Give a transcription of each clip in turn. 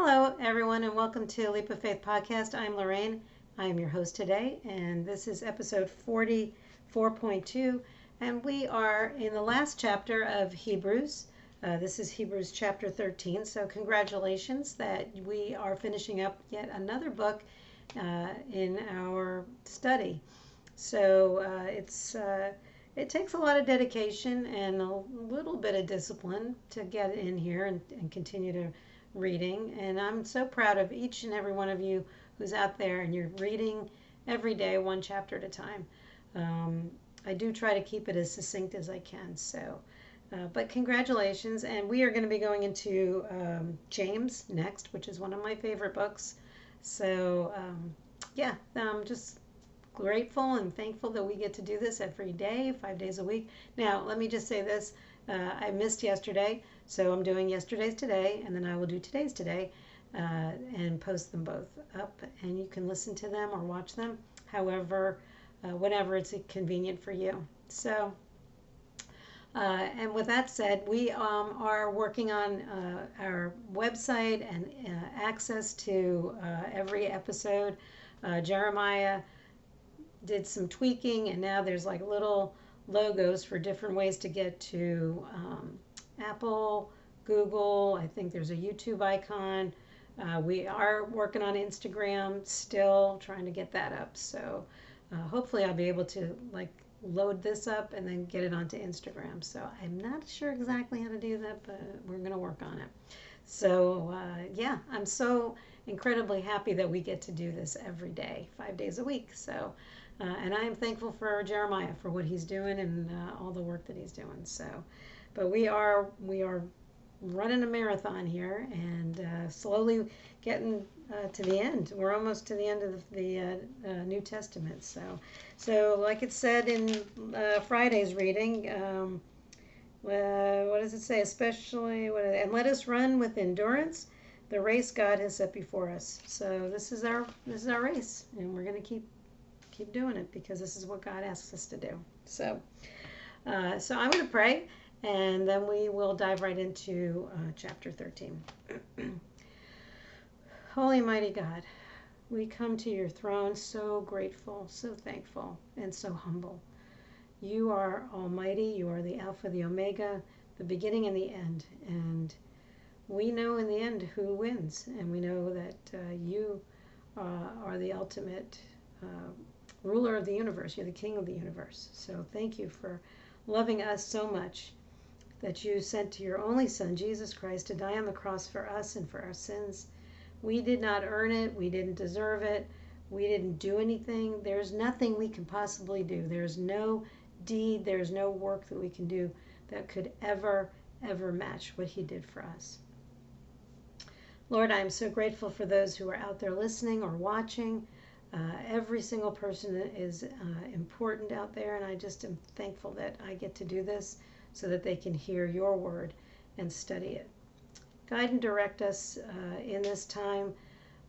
Hello, everyone, and welcome to Leap of Faith podcast. I'm Lorraine. I am your host today, and this is episode 44.2. And we are in the last chapter of Hebrews. Uh, this is Hebrews chapter 13. So, congratulations that we are finishing up yet another book uh, in our study. So, uh, it's uh, it takes a lot of dedication and a little bit of discipline to get in here and, and continue to reading. And I'm so proud of each and every one of you who's out there and you're reading every day, one chapter at a time. Um, I do try to keep it as succinct as I can. So, uh, but congratulations. And we are going to be going into um, James next, which is one of my favorite books. So, um, yeah, I'm just grateful and thankful that we get to do this every day, five days a week. Now, let me just say this uh, I missed yesterday, so I'm doing yesterday's today, and then I will do today's today uh, and post them both up. And you can listen to them or watch them, however, uh, whenever it's convenient for you. So, uh, and with that said, we um, are working on uh, our website and uh, access to every episode. Jeremiah did some tweaking, and now there's like little logos for different ways to get to um, Apple, Google. I think there's a YouTube icon. Uh, we are working on Instagram still, trying to get that up. So uh, hopefully I'll be able to like load this up and then get it onto Instagram. So I'm not sure exactly how to do that, but we're going to work on it. So uh, yeah, I'm so incredibly happy that we get to do this every day, five days a week. So uh, and I am thankful for Jeremiah for what he's doing and uh, all the work that he's doing. So, but we are we are running a marathon here and uh, slowly getting uh, to the end. We're almost to the end of the, the uh, uh, New Testament. So, so like it said in Friday's reading. Um, what does it say? Especially, what, and let us run with endurance the race God has set before us. So this is our this is our race, and we're going to keep keep doing it because this is what God asks us to do. So, uh, so I'm going to pray, and then we will dive right into uh, chapter 13. Holy, mighty God, we come to your throne so grateful, so thankful, and so humble. You are Almighty. You are the Alpha, the Omega, the beginning and the end. And we know in the end who wins, and we know that uh, you uh, are the ultimate uh, ruler of the universe. You're the king of the universe. So thank you for loving us so much that you sent to your only Son, Jesus Christ, to die on the cross for us and for our sins. We did not earn it, we didn't deserve it, we didn't do anything. There's nothing we can possibly do. There's no deed, there's no work that we can do that could ever, ever match what He did for us. Lord, I am so grateful for those who are out there listening or watching. Uh, every single person is uh, important out there, and I just am thankful that I get to do this so that they can hear your word and study it. Guide and direct us uh, in this time,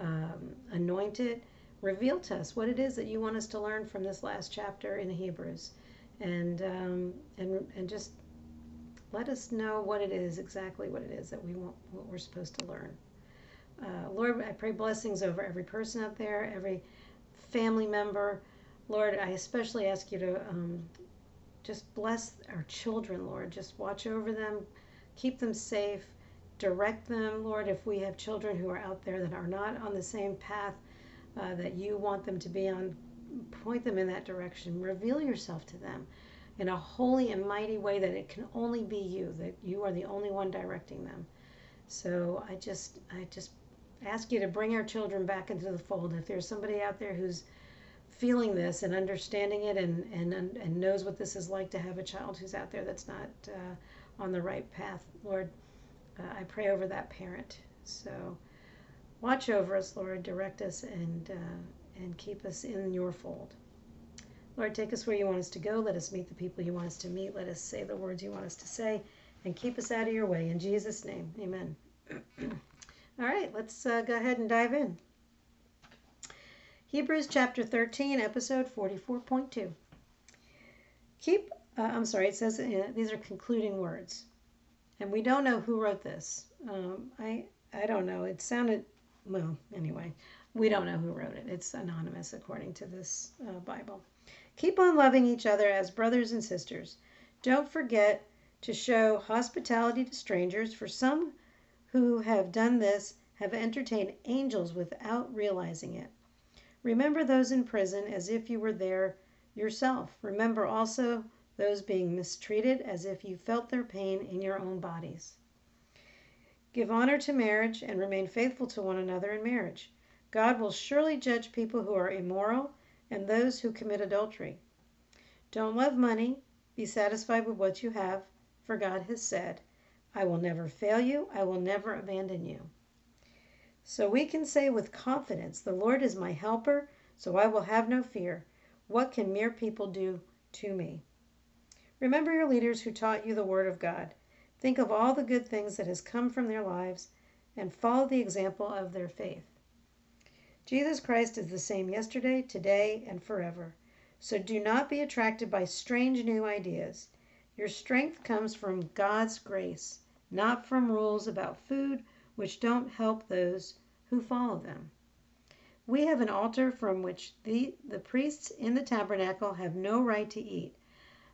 um, anoint it, reveal to us what it is that you want us to learn from this last chapter in Hebrews, and um, and and just let us know what it is exactly what it is that we want, what we're supposed to learn. Uh, Lord, I pray blessings over every person out there, every family member. Lord, I especially ask you to um, just bless our children, Lord. Just watch over them, keep them safe, direct them, Lord. If we have children who are out there that are not on the same path uh, that you want them to be on, point them in that direction. Reveal yourself to them in a holy and mighty way that it can only be you, that you are the only one directing them. So I just, I just ask you to bring our children back into the fold. If there's somebody out there who's feeling this and understanding it and, and, and knows what this is like to have a child who's out there that's not uh, on the right path, Lord, uh, I pray over that parent. So watch over us, Lord, direct us and, uh, and keep us in your fold. Lord, take us where you want us to go. Let us meet the people you want us to meet. Let us say the words you want us to say and keep us out of your way. In Jesus' name, amen. All right, let's uh, go ahead and dive in. Hebrews chapter 13, episode 44.2. Keep, uh, I'm sorry, it says uh, these are concluding words. And we don't know who wrote this. Um, I, I don't know. It sounded, well, anyway, we don't know who wrote it. It's anonymous according to this uh, Bible. Keep on loving each other as brothers and sisters. Don't forget to show hospitality to strangers, for some who have done this have entertained angels without realizing it. Remember those in prison as if you were there yourself. Remember also those being mistreated as if you felt their pain in your own bodies. Give honor to marriage and remain faithful to one another in marriage. God will surely judge people who are immoral and those who commit adultery. Don't love money. Be satisfied with what you have, for God has said, I will never fail you, I will never abandon you. So we can say with confidence, The Lord is my helper, so I will have no fear. What can mere people do to me? Remember your leaders who taught you the Word of God. Think of all the good things that has come from their lives and follow the example of their faith. Jesus Christ is the same yesterday, today, and forever. So do not be attracted by strange new ideas. Your strength comes from God's grace, not from rules about food which don't help those who follow them. We have an altar from which the, the priests in the tabernacle have no right to eat.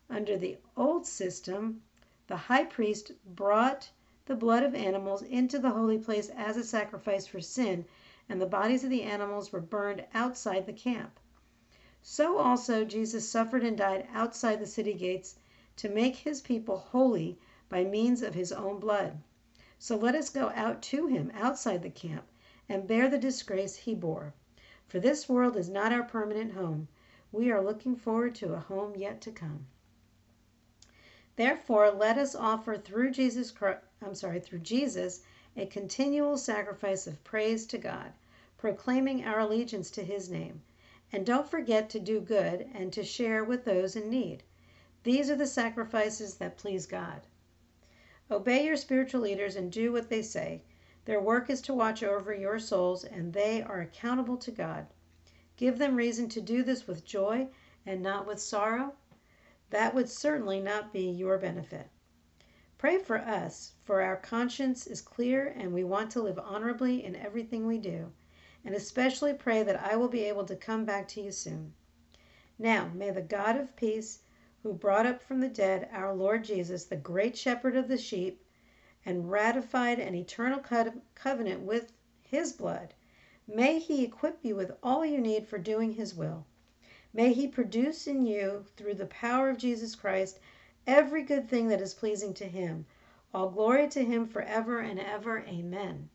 Under the old system, the high priest brought the blood of animals into the holy place as a sacrifice for sin and the bodies of the animals were burned outside the camp. So also Jesus suffered and died outside the city gates to make his people holy by means of his own blood. So let us go out to him outside the camp and bear the disgrace he bore. For this world is not our permanent home. We are looking forward to a home yet to come. Therefore, let us offer through Jesus Christ, I'm sorry, through Jesus a continual sacrifice of praise to God, proclaiming our allegiance to his name. And don't forget to do good and to share with those in need. These are the sacrifices that please God. Obey your spiritual leaders and do what they say. Their work is to watch over your souls, and they are accountable to God. Give them reason to do this with joy and not with sorrow. That would certainly not be your benefit. Pray for us, for our conscience is clear and we want to live honorably in everything we do. And especially pray that I will be able to come back to you soon. Now, may the God of peace, who brought up from the dead our Lord Jesus, the great shepherd of the sheep, and ratified an eternal covenant with his blood, may he equip you with all you need for doing his will. May he produce in you, through the power of Jesus Christ, every good thing that is pleasing to him. All glory to him forever and ever. Amen.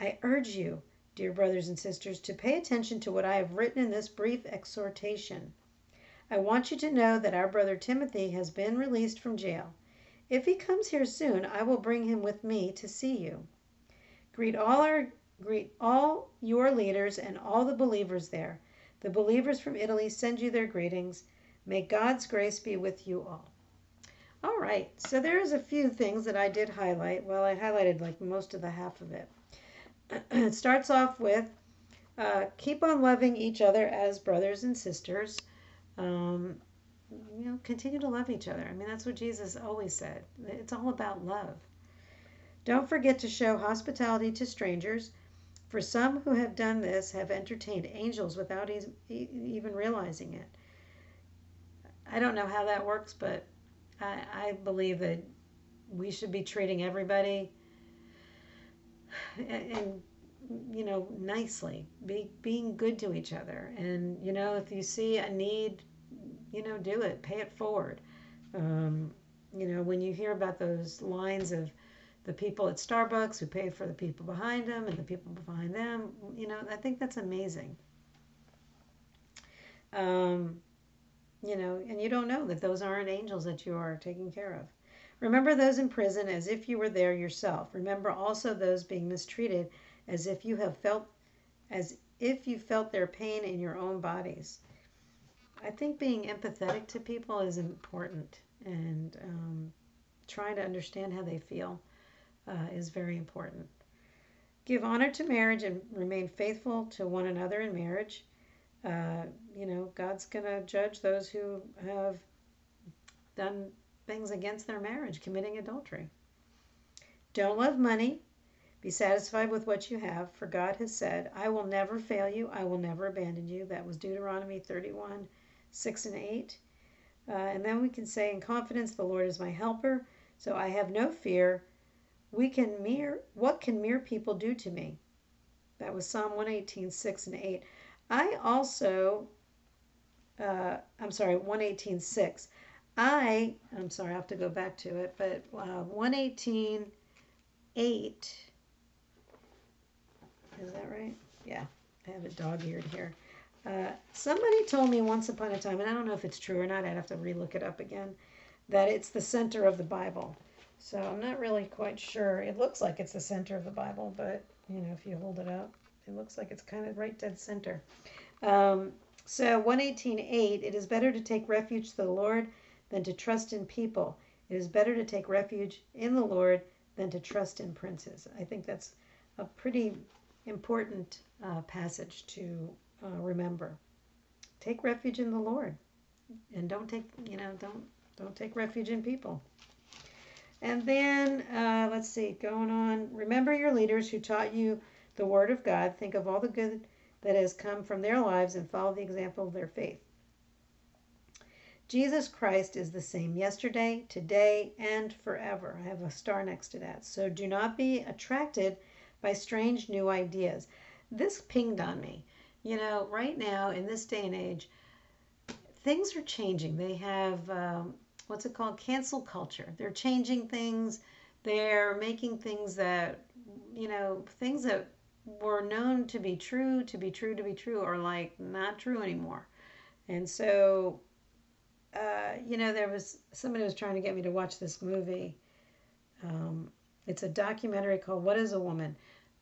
I urge you, dear brothers and sisters, to pay attention to what I have written in this brief exhortation. I want you to know that our brother Timothy has been released from jail. If he comes here soon, I will bring him with me to see you. Greet all our greet all your leaders and all the believers there. The believers from Italy send you their greetings. May God's grace be with you all. All right, so there's a few things that I did highlight. Well, I highlighted like most of the half of it. it starts off with uh, keep on loving each other as brothers and sisters. Um, you know, continue to love each other. I mean, that's what Jesus always said. It's all about love. Don't forget to show hospitality to strangers, for some who have done this have entertained angels without even realizing it. I don't know how that works, but I, I believe that we should be treating everybody and you know nicely be being good to each other and you know if you see a need you know do it pay it forward um, you know when you hear about those lines of the people at starbucks who pay for the people behind them and the people behind them you know i think that's amazing um, you know, and you don't know that those aren't angels that you are taking care of. Remember those in prison as if you were there yourself. Remember also those being mistreated as if you have felt as if you felt their pain in your own bodies. I think being empathetic to people is important, and um, trying to understand how they feel uh, is very important. Give honor to marriage and remain faithful to one another in marriage uh, you know, God's going to judge those who have done things against their marriage, committing adultery. Don't love money. Be satisfied with what you have, for God has said, I will never fail you, I will never abandon you. That was Deuteronomy 31 6 and 8. Uh, and then we can say in confidence, The Lord is my helper, so I have no fear. We can mere what can mere people do to me? That was Psalm 118, 6 and 8. I also uh, I'm sorry, 118, 6. I, I'm sorry, I have to go back to it, but uh, 118, 8. Is that right? Yeah, I have it dog eared here. Uh, somebody told me once upon a time, and I don't know if it's true or not, I'd have to relook it up again, that it's the center of the Bible. So I'm not really quite sure. It looks like it's the center of the Bible, but you know, if you hold it up, it looks like it's kind of right dead center. Um, so 118.8 It is better to take refuge to the Lord than to trust in people. It is better to take refuge in the Lord than to trust in princes. I think that's a pretty important uh, passage to uh, remember. Take refuge in the Lord, and don't take you know don't don't take refuge in people. And then uh, let's see, going on. Remember your leaders who taught you the word of God. Think of all the good that has come from their lives and follow the example of their faith. Jesus Christ is the same yesterday, today, and forever. I have a star next to that. So do not be attracted by strange new ideas. This pinged on me. You know, right now in this day and age, things are changing. They have, um, what's it called? Cancel culture. They're changing things. They're making things that, you know, things that were known to be true, to be true, to be true, are like not true anymore. And so, uh, you know, there was somebody was trying to get me to watch this movie. Um, it's a documentary called What is a Woman?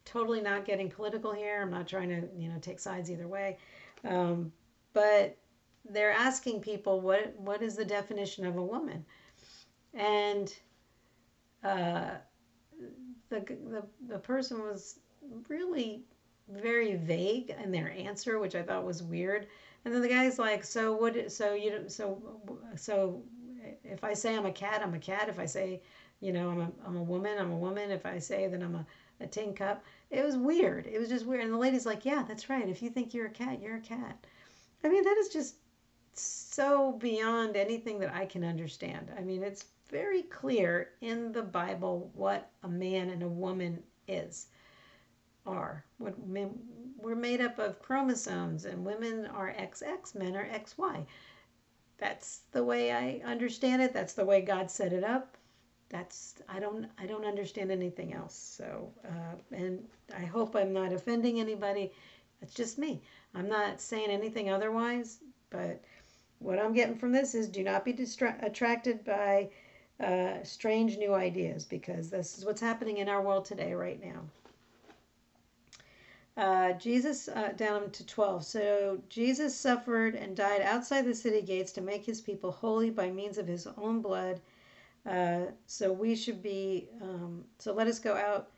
Totally not getting political here. I'm not trying to, you know, take sides either way. Um, but they're asking people what what is the definition of a woman? And uh, the, the the person was really very vague in their answer, which I thought was weird. And then the guy's like, "So what? So you so so if I say I'm a cat, I'm a cat. If I say, you know, I'm a I'm a woman, I'm a woman. If I say that I'm a a tin cup, it was weird. It was just weird. And the lady's like, "Yeah, that's right. If you think you're a cat, you're a cat." I mean, that is just so beyond anything that I can understand. I mean, it's very clear in the Bible what a man and a woman is are. What men, we're made up of chromosomes, and women are XX, men are XY. That's the way I understand it. That's the way God set it up. That's I don't I don't understand anything else. So uh, and I hope I'm not offending anybody. It's just me. I'm not saying anything otherwise. But what I'm getting from this is do not be distra- attracted by uh, strange new ideas because this is what's happening in our world today right now. Uh, Jesus, uh, down to 12. So Jesus suffered and died outside the city gates to make his people holy by means of his own blood. Uh, so we should be, um, so let us go out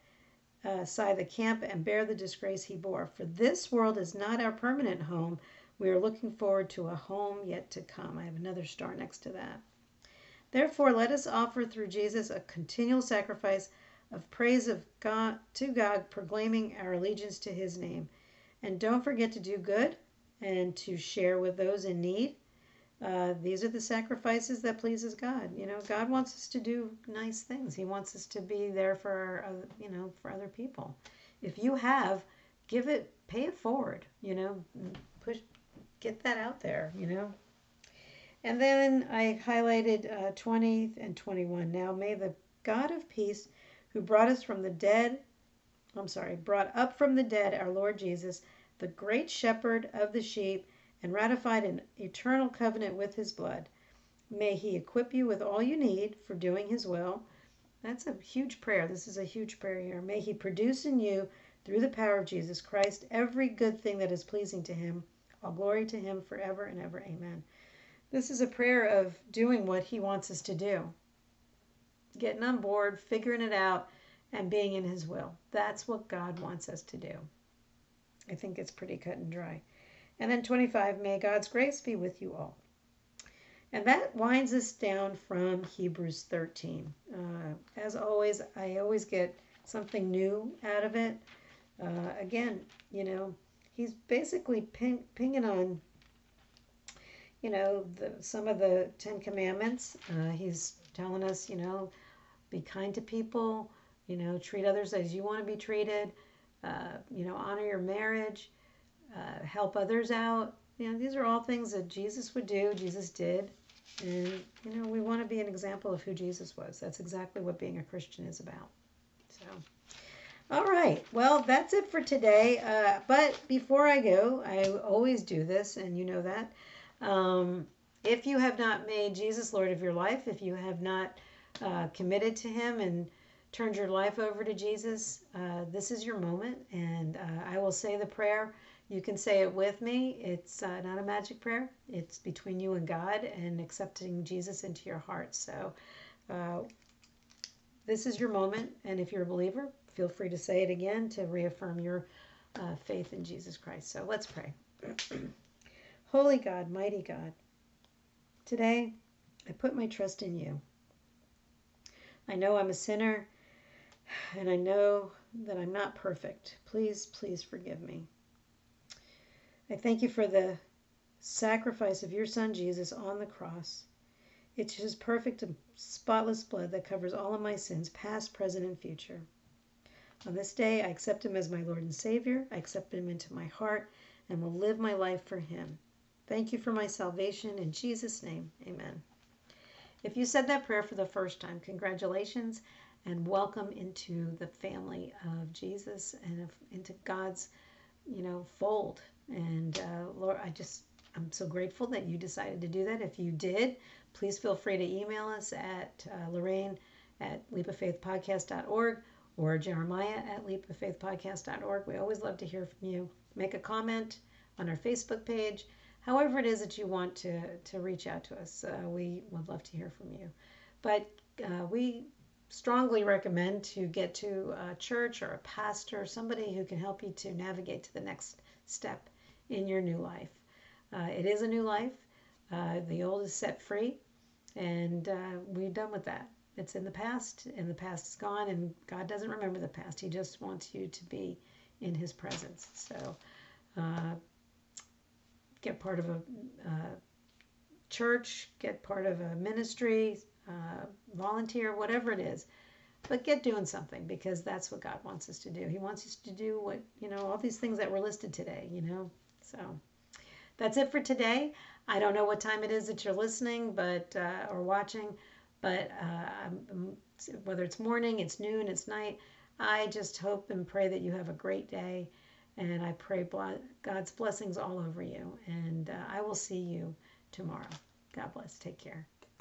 uh, outside the camp and bear the disgrace he bore. For this world is not our permanent home. We are looking forward to a home yet to come. I have another star next to that. Therefore, let us offer through Jesus a continual sacrifice of praise of God to God, proclaiming our allegiance to his name. And don't forget to do good and to share with those in need. Uh, these are the sacrifices that pleases God. You know, God wants us to do nice things. He wants us to be there for our, you know, for other people. If you have, give it, pay it forward. You know, push, get that out there. You know. And then I highlighted uh, 20 and 21. Now may the God of peace who brought us from the dead, I'm sorry, brought up from the dead our Lord Jesus, the great shepherd of the sheep, and ratified an eternal covenant with his blood. May he equip you with all you need for doing his will. That's a huge prayer. This is a huge prayer here. May he produce in you, through the power of Jesus Christ, every good thing that is pleasing to him. All glory to him forever and ever. Amen. This is a prayer of doing what he wants us to do getting on board, figuring it out, and being in His will. That's what God wants us to do. I think it's pretty cut and dry. And then 25, may God's grace be with you all. And that winds us down from Hebrews 13. Uh, as always, I always get something new out of it. Uh, again, you know, he's basically ping, pinging on, you know, the, some of the Ten Commandments. Uh, he's telling us, you know, be kind to people, you know, treat others as you want to be treated, uh, you know, honor your marriage, uh, help others out. You know, these are all things that Jesus would do, Jesus did. And, you know, we want to be an example of who Jesus was. That's exactly what being a Christian is about. So, all right. Well, that's it for today. Uh, but before I go, I always do this, and you know that. Um, if you have not made Jesus Lord of your life, if you have not uh, committed to Him and turned your life over to Jesus, uh, this is your moment. And uh, I will say the prayer you can say it with me. It's uh, not a magic prayer, it's between you and God and accepting Jesus into your heart. So, uh, this is your moment. And if you're a believer, feel free to say it again to reaffirm your uh, faith in Jesus Christ. So, let's pray. Holy God, mighty God, today I put my trust in you. I know I'm a sinner and I know that I'm not perfect. Please, please forgive me. I thank you for the sacrifice of your Son Jesus on the cross. It's his perfect and spotless blood that covers all of my sins, past, present, and future. On this day, I accept him as my Lord and Savior. I accept him into my heart and will live my life for him. Thank you for my salvation. In Jesus' name, amen. If you said that prayer for the first time, congratulations and welcome into the family of Jesus and into God's, you know, fold and uh, Lord, I just, I'm so grateful that you decided to do that. If you did, please feel free to email us at uh, Lorraine at leapoffaithpodcast.org or Jeremiah at leapoffaithpodcast.org. We always love to hear from you. Make a comment on our Facebook page. However, it is that you want to, to reach out to us, uh, we would love to hear from you. But uh, we strongly recommend to get to a church or a pastor, somebody who can help you to navigate to the next step in your new life. Uh, it is a new life. Uh, the old is set free, and uh, we're done with that. It's in the past, and the past is gone, and God doesn't remember the past. He just wants you to be in His presence. So, uh, get part of a uh, church, get part of a ministry, uh, volunteer, whatever it is but get doing something because that's what God wants us to do. He wants us to do what, you know, all these things that were listed today, you know. So that's it for today. I don't know what time it is that you're listening, but uh, or watching, but uh, whether it's morning, it's noon, it's night. I just hope and pray that you have a great day, and I pray God's blessings all over you. And uh, I will see you tomorrow. God bless. Take care.